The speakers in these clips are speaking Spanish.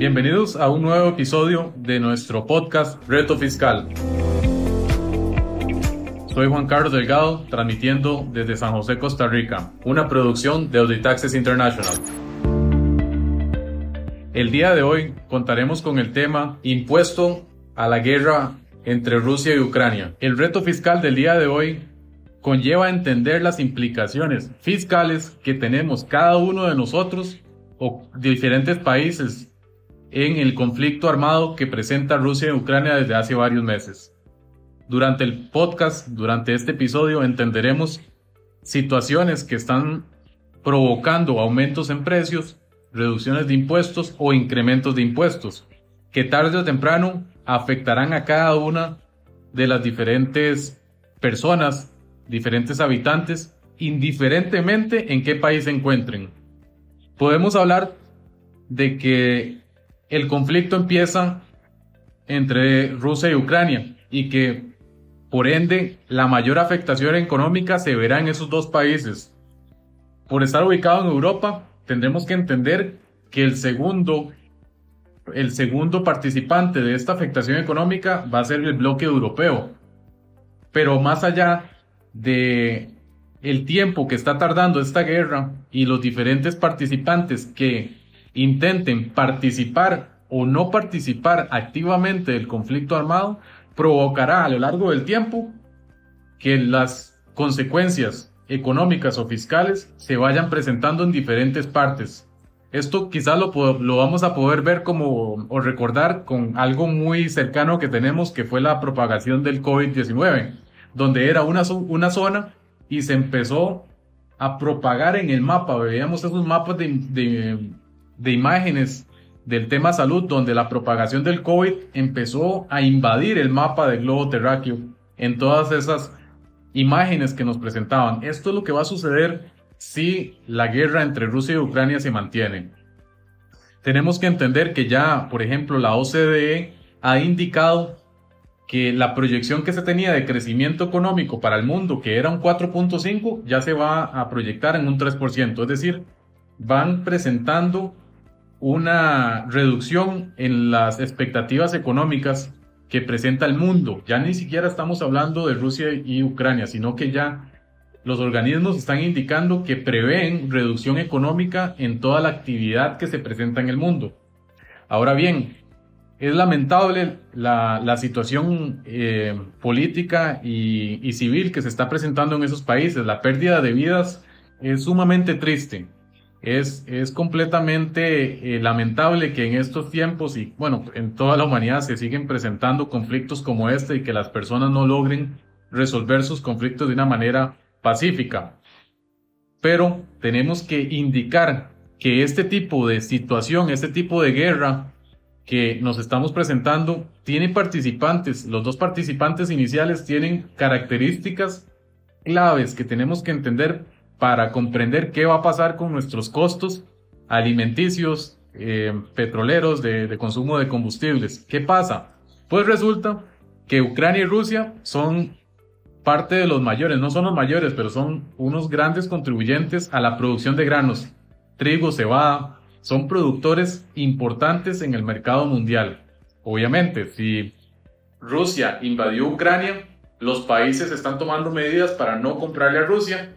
Bienvenidos a un nuevo episodio de nuestro podcast Reto Fiscal. Soy Juan Carlos Delgado, transmitiendo desde San José, Costa Rica, una producción de Auditaxes International. El día de hoy contaremos con el tema Impuesto a la guerra entre Rusia y Ucrania. El reto fiscal del día de hoy conlleva entender las implicaciones fiscales que tenemos cada uno de nosotros o diferentes países en el conflicto armado que presenta Rusia y Ucrania desde hace varios meses. Durante el podcast, durante este episodio, entenderemos situaciones que están provocando aumentos en precios, reducciones de impuestos o incrementos de impuestos, que tarde o temprano afectarán a cada una de las diferentes personas, diferentes habitantes, indiferentemente en qué país se encuentren. Podemos hablar de que el conflicto empieza entre Rusia y Ucrania y que por ende la mayor afectación económica se verá en esos dos países. Por estar ubicado en Europa, tendremos que entender que el segundo el segundo participante de esta afectación económica va a ser el bloque europeo. Pero más allá de el tiempo que está tardando esta guerra y los diferentes participantes que intenten participar o no participar activamente del conflicto armado, provocará a lo largo del tiempo que las consecuencias económicas o fiscales se vayan presentando en diferentes partes esto quizás lo, lo vamos a poder ver como o recordar con algo muy cercano que tenemos, que fue la propagación del COVID-19, donde era una, una zona y se empezó a propagar en el mapa. Veíamos esos mapas de, de, de imágenes del tema salud, donde la propagación del COVID empezó a invadir el mapa del globo terráqueo en todas esas imágenes que nos presentaban. Esto es lo que va a suceder si la guerra entre Rusia y Ucrania se mantiene. Tenemos que entender que ya, por ejemplo, la OCDE ha indicado que la proyección que se tenía de crecimiento económico para el mundo, que era un 4.5, ya se va a proyectar en un 3%. Es decir, van presentando una reducción en las expectativas económicas que presenta el mundo. Ya ni siquiera estamos hablando de Rusia y Ucrania, sino que ya los organismos están indicando que prevén reducción económica en toda la actividad que se presenta en el mundo. Ahora bien, es lamentable la, situación eh, política y, civil que se está presentando en esos países. La pérdida de vidas es sumamente triste. Es, es completamente eh, lamentable que en estos tiempos y bueno, en toda la humanidad se siguen presentando conflictos como este y que las personas no logren resolver sus conflictos de una manera pacífica. Pero tenemos que indicar que este tipo de situación, este tipo de guerra que nos estamos presentando, tiene participantes. Los dos participantes iniciales tienen características claves que tenemos que entender para comprender qué va a pasar con nuestros costos alimenticios, eh, petroleros, de, de consumo de combustibles. ¿Qué pasa? Pues resulta que Ucrania y Rusia son parte de los mayores, no son los mayores, pero son unos grandes contribuyentes a la producción de granos, trigo, cebada, son productores importantes en el mercado mundial. Obviamente, si Rusia invadió Ucrania, los países están tomando medidas para no comprarle a Rusia.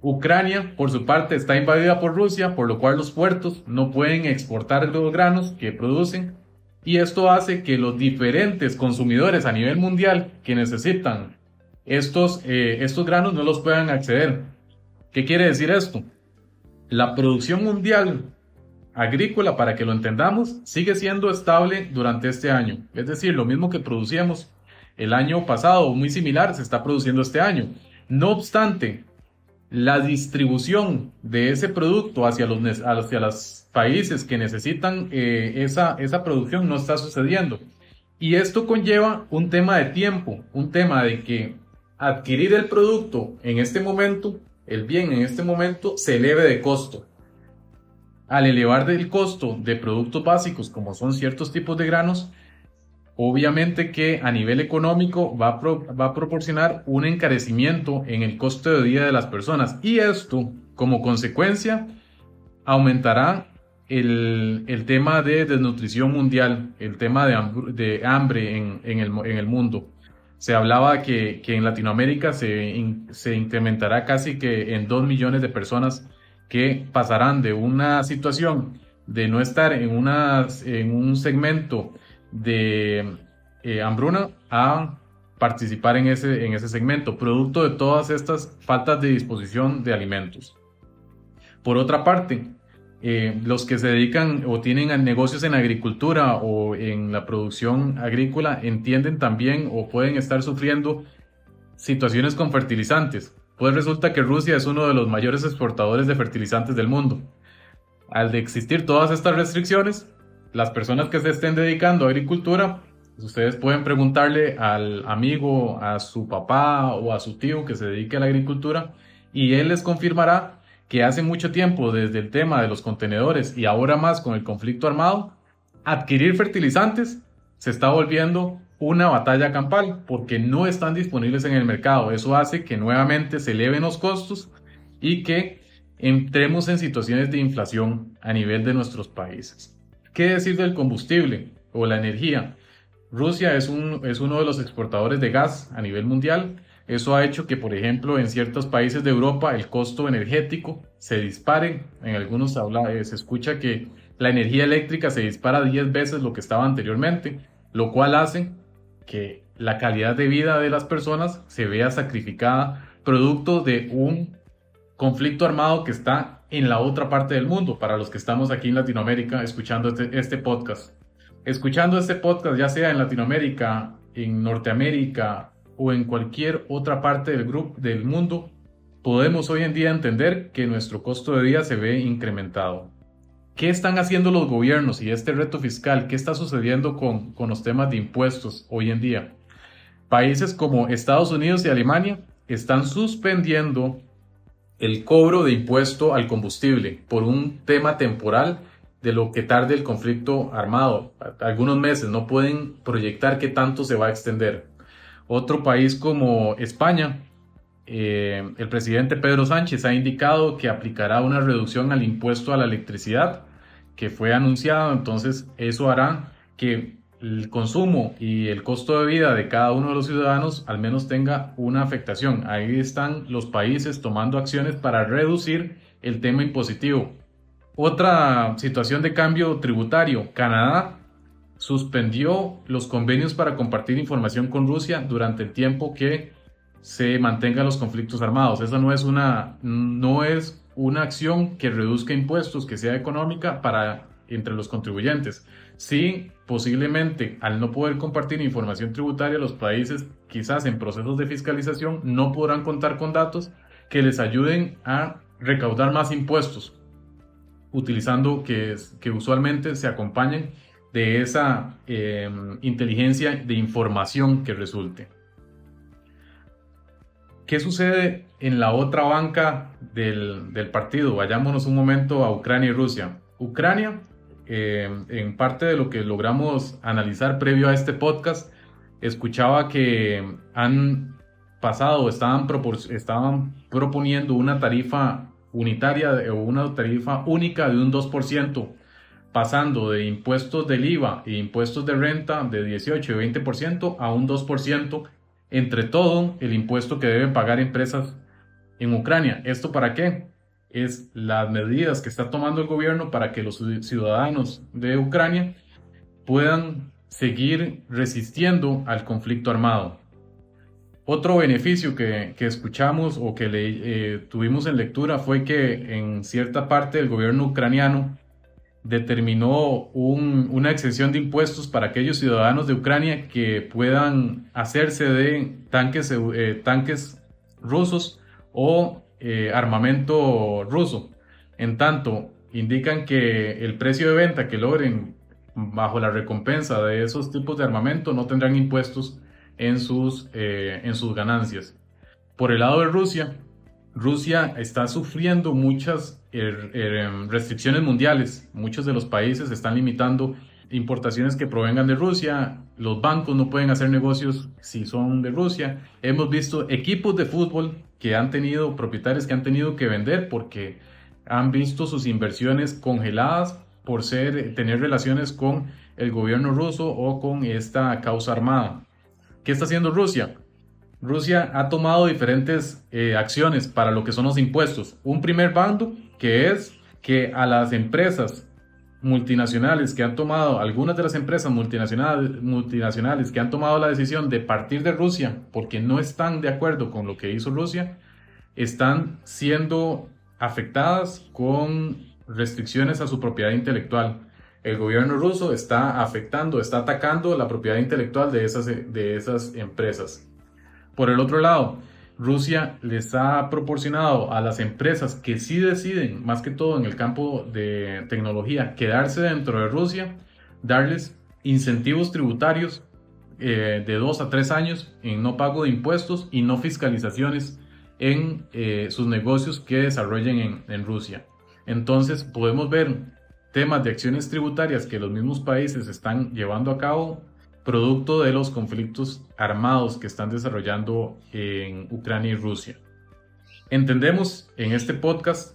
Ucrania, por su parte, está invadida por Rusia, por lo cual los puertos no pueden exportar los granos que producen. Y esto hace que los diferentes consumidores a nivel mundial que necesitan estos, eh, estos granos no los puedan acceder. ¿Qué quiere decir esto? La producción mundial agrícola, para que lo entendamos, sigue siendo estable durante este año. Es decir, lo mismo que producíamos el año pasado, muy similar, se está produciendo este año. No obstante, la distribución de ese producto hacia los, hacia los países que necesitan eh, esa, esa producción no está sucediendo. Y esto conlleva un tema de tiempo, un tema de que adquirir el producto en este momento, el bien en este momento, se eleve de costo. Al elevar el costo de productos básicos como son ciertos tipos de granos, obviamente que a nivel económico va a, va a proporcionar un encarecimiento en el costo de vida de las personas y esto como consecuencia aumentará el, el, tema de desnutrición mundial, el tema de, de hambre en, en, el, en, el, mundo. Se hablaba que, que en Latinoamérica se, se, incrementará casi que en 2 millones de personas que pasarán de una situación de no estar en, una, en un segmento de eh, hambruna a participar en ese, en ese segmento, producto de todas estas faltas de disposición de alimentos. Por otra parte, eh, los que se dedican o tienen negocios en agricultura o en la producción agrícola entienden también o pueden estar sufriendo situaciones con fertilizantes. Pues resulta que Rusia es uno de los mayores exportadores de fertilizantes del mundo. Al de existir todas estas restricciones, las personas que se estén dedicando a agricultura, ustedes pueden preguntarle al amigo, a su papá o a su tío que se dedique a la agricultura y él les confirmará que hace mucho tiempo, desde el tema de los contenedores y ahora más con el conflicto armado, adquirir fertilizantes se está volviendo una batalla campal porque no están disponibles en el mercado. Eso hace que nuevamente se eleven los costos y que entremos en situaciones de inflación a nivel de nuestros países. ¿Qué decir del combustible o la energía? Rusia es, un, es uno de los exportadores de gas a nivel mundial eso ha hecho que, por ejemplo, en ciertos países de Europa el costo energético se dispare. En algunos eh, se escucha que la energía eléctrica se dispara 10 veces lo que estaba anteriormente, lo cual hace que la calidad de vida de las personas se vea sacrificada producto de un conflicto armado que está en la otra parte del mundo, para los que estamos aquí en Latinoamérica escuchando este, este podcast. Escuchando este podcast, ya sea en Latinoamérica, en Norteamérica, o en cualquier otra parte del, grupo, del mundo, podemos hoy en día entender que nuestro costo de vida se ve incrementado. ¿Qué están haciendo los gobiernos y este reto fiscal? ¿Qué está sucediendo con, con los temas de impuestos hoy en día? Países como Estados Unidos y Alemania están suspendiendo el cobro de impuesto al combustible por un tema temporal de lo que tarde el conflicto armado. Algunos meses no pueden proyectar qué tanto se va a extender. Otro país como España, eh, el presidente Pedro Sánchez ha indicado que aplicará una reducción al impuesto a la electricidad que fue anunciado, entonces eso hará que el consumo y el costo de vida de cada uno de los ciudadanos al menos tenga una afectación. Ahí están los países tomando acciones para reducir el tema impositivo. Otra situación de cambio tributario, Canadá suspendió los convenios para compartir información con Rusia durante el tiempo que se mantengan los conflictos armados. Esa no es una, no es una acción que reduzca impuestos, que sea económica para entre los contribuyentes. Sí, posiblemente al no poder compartir información tributaria, los países quizás en procesos de fiscalización no podrán contar con datos que les ayuden a recaudar más impuestos, utilizando que, usualmente se acompañen de esa em, inteligencia de información que resulte. ¿Qué sucede en la otra banca del, partido? Vayámonos un momento a Ucrania y Rusia. Ucrania, em, en parte de lo que logramos analizar previo a este podcast, escuchaba que han pasado, estaban, estaban proponiendo una tarifa unitaria o una tarifa única de un 2% pasando de impuestos del IVA e impuestos de renta de 18 y 20% a un 2% entre todo el impuesto que deben pagar empresas en Ucrania. ¿Esto para qué? Es las medidas que está tomando el gobierno para que los ciudadanos de Ucrania puedan seguir resistiendo al conflicto armado. Otro beneficio que, escuchamos o que eh, tuvimos en lectura fue que en cierta parte del gobierno ucraniano determinó una exención de impuestos para aquellos ciudadanos de Ucrania que puedan hacerse de tanques, eh, tanques rusos o eh, armamento ruso. En tanto, indican que el precio de venta que logren bajo la recompensa de esos tipos de armamento no tendrán impuestos en sus, eh, en sus ganancias. Por el lado de Rusia, Rusia está sufriendo muchas em, restricciones mundiales. Muchos de los países están limitando importaciones que provengan de Rusia. Los bancos no pueden hacer negocios si son de Rusia. Hemos visto equipos de fútbol que han tenido, propietarios que han tenido que vender porque han visto sus inversiones congeladas por ser, tener relaciones con el gobierno ruso o con esta causa armada. ¿Qué está haciendo Rusia? Rusia ha tomado diferentes eh, acciones para lo que son los impuestos. Un primer bando que es que a las empresas multinacionales que han tomado, algunas de las empresas multinacionales, multinacionales que han tomado la decisión de partir de Rusia porque no están de acuerdo con lo que hizo Rusia, están siendo afectadas con restricciones a su propiedad intelectual. El gobierno ruso está afectando, está atacando la propiedad intelectual de esas, de esas empresas. Por el otro lado, Rusia les ha proporcionado a las empresas que sí deciden, más que todo en el campo de tecnología, quedarse dentro de Rusia, darles incentivos tributarios eh, de dos a tres años en no pago de impuestos y no fiscalizaciones en eh, sus negocios que desarrollen en, en Rusia. Entonces podemos ver temas de acciones tributarias que los mismos países están llevando a cabo producto de los conflictos armados que están desarrollando en Ucrania y Rusia. Entendemos en este podcast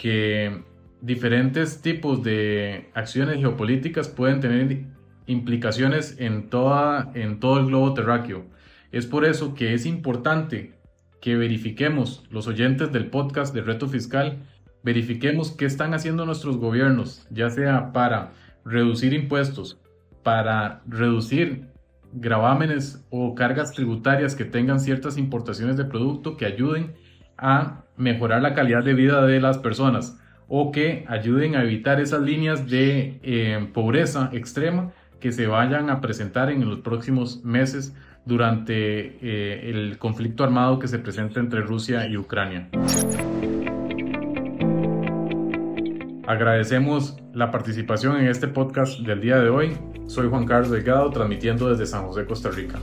que diferentes tipos de acciones geopolíticas pueden tener implicaciones en, toda, en todo el globo terráqueo. Es por eso que es importante que verifiquemos, los oyentes del podcast de Reto Fiscal, verifiquemos qué están haciendo nuestros gobiernos, ya sea para reducir impuestos, para reducir gravámenes o cargas tributarias que tengan ciertas importaciones de producto que ayuden a mejorar la calidad de vida de las personas o que ayuden a evitar esas líneas de eh, pobreza extrema que se vayan a presentar en los próximos meses durante eh, el conflicto armado que se presenta entre Rusia y Ucrania. Agradecemos la participación en este podcast del día de hoy. Soy Juan Carlos Delgado, transmitiendo desde San José, Costa Rica.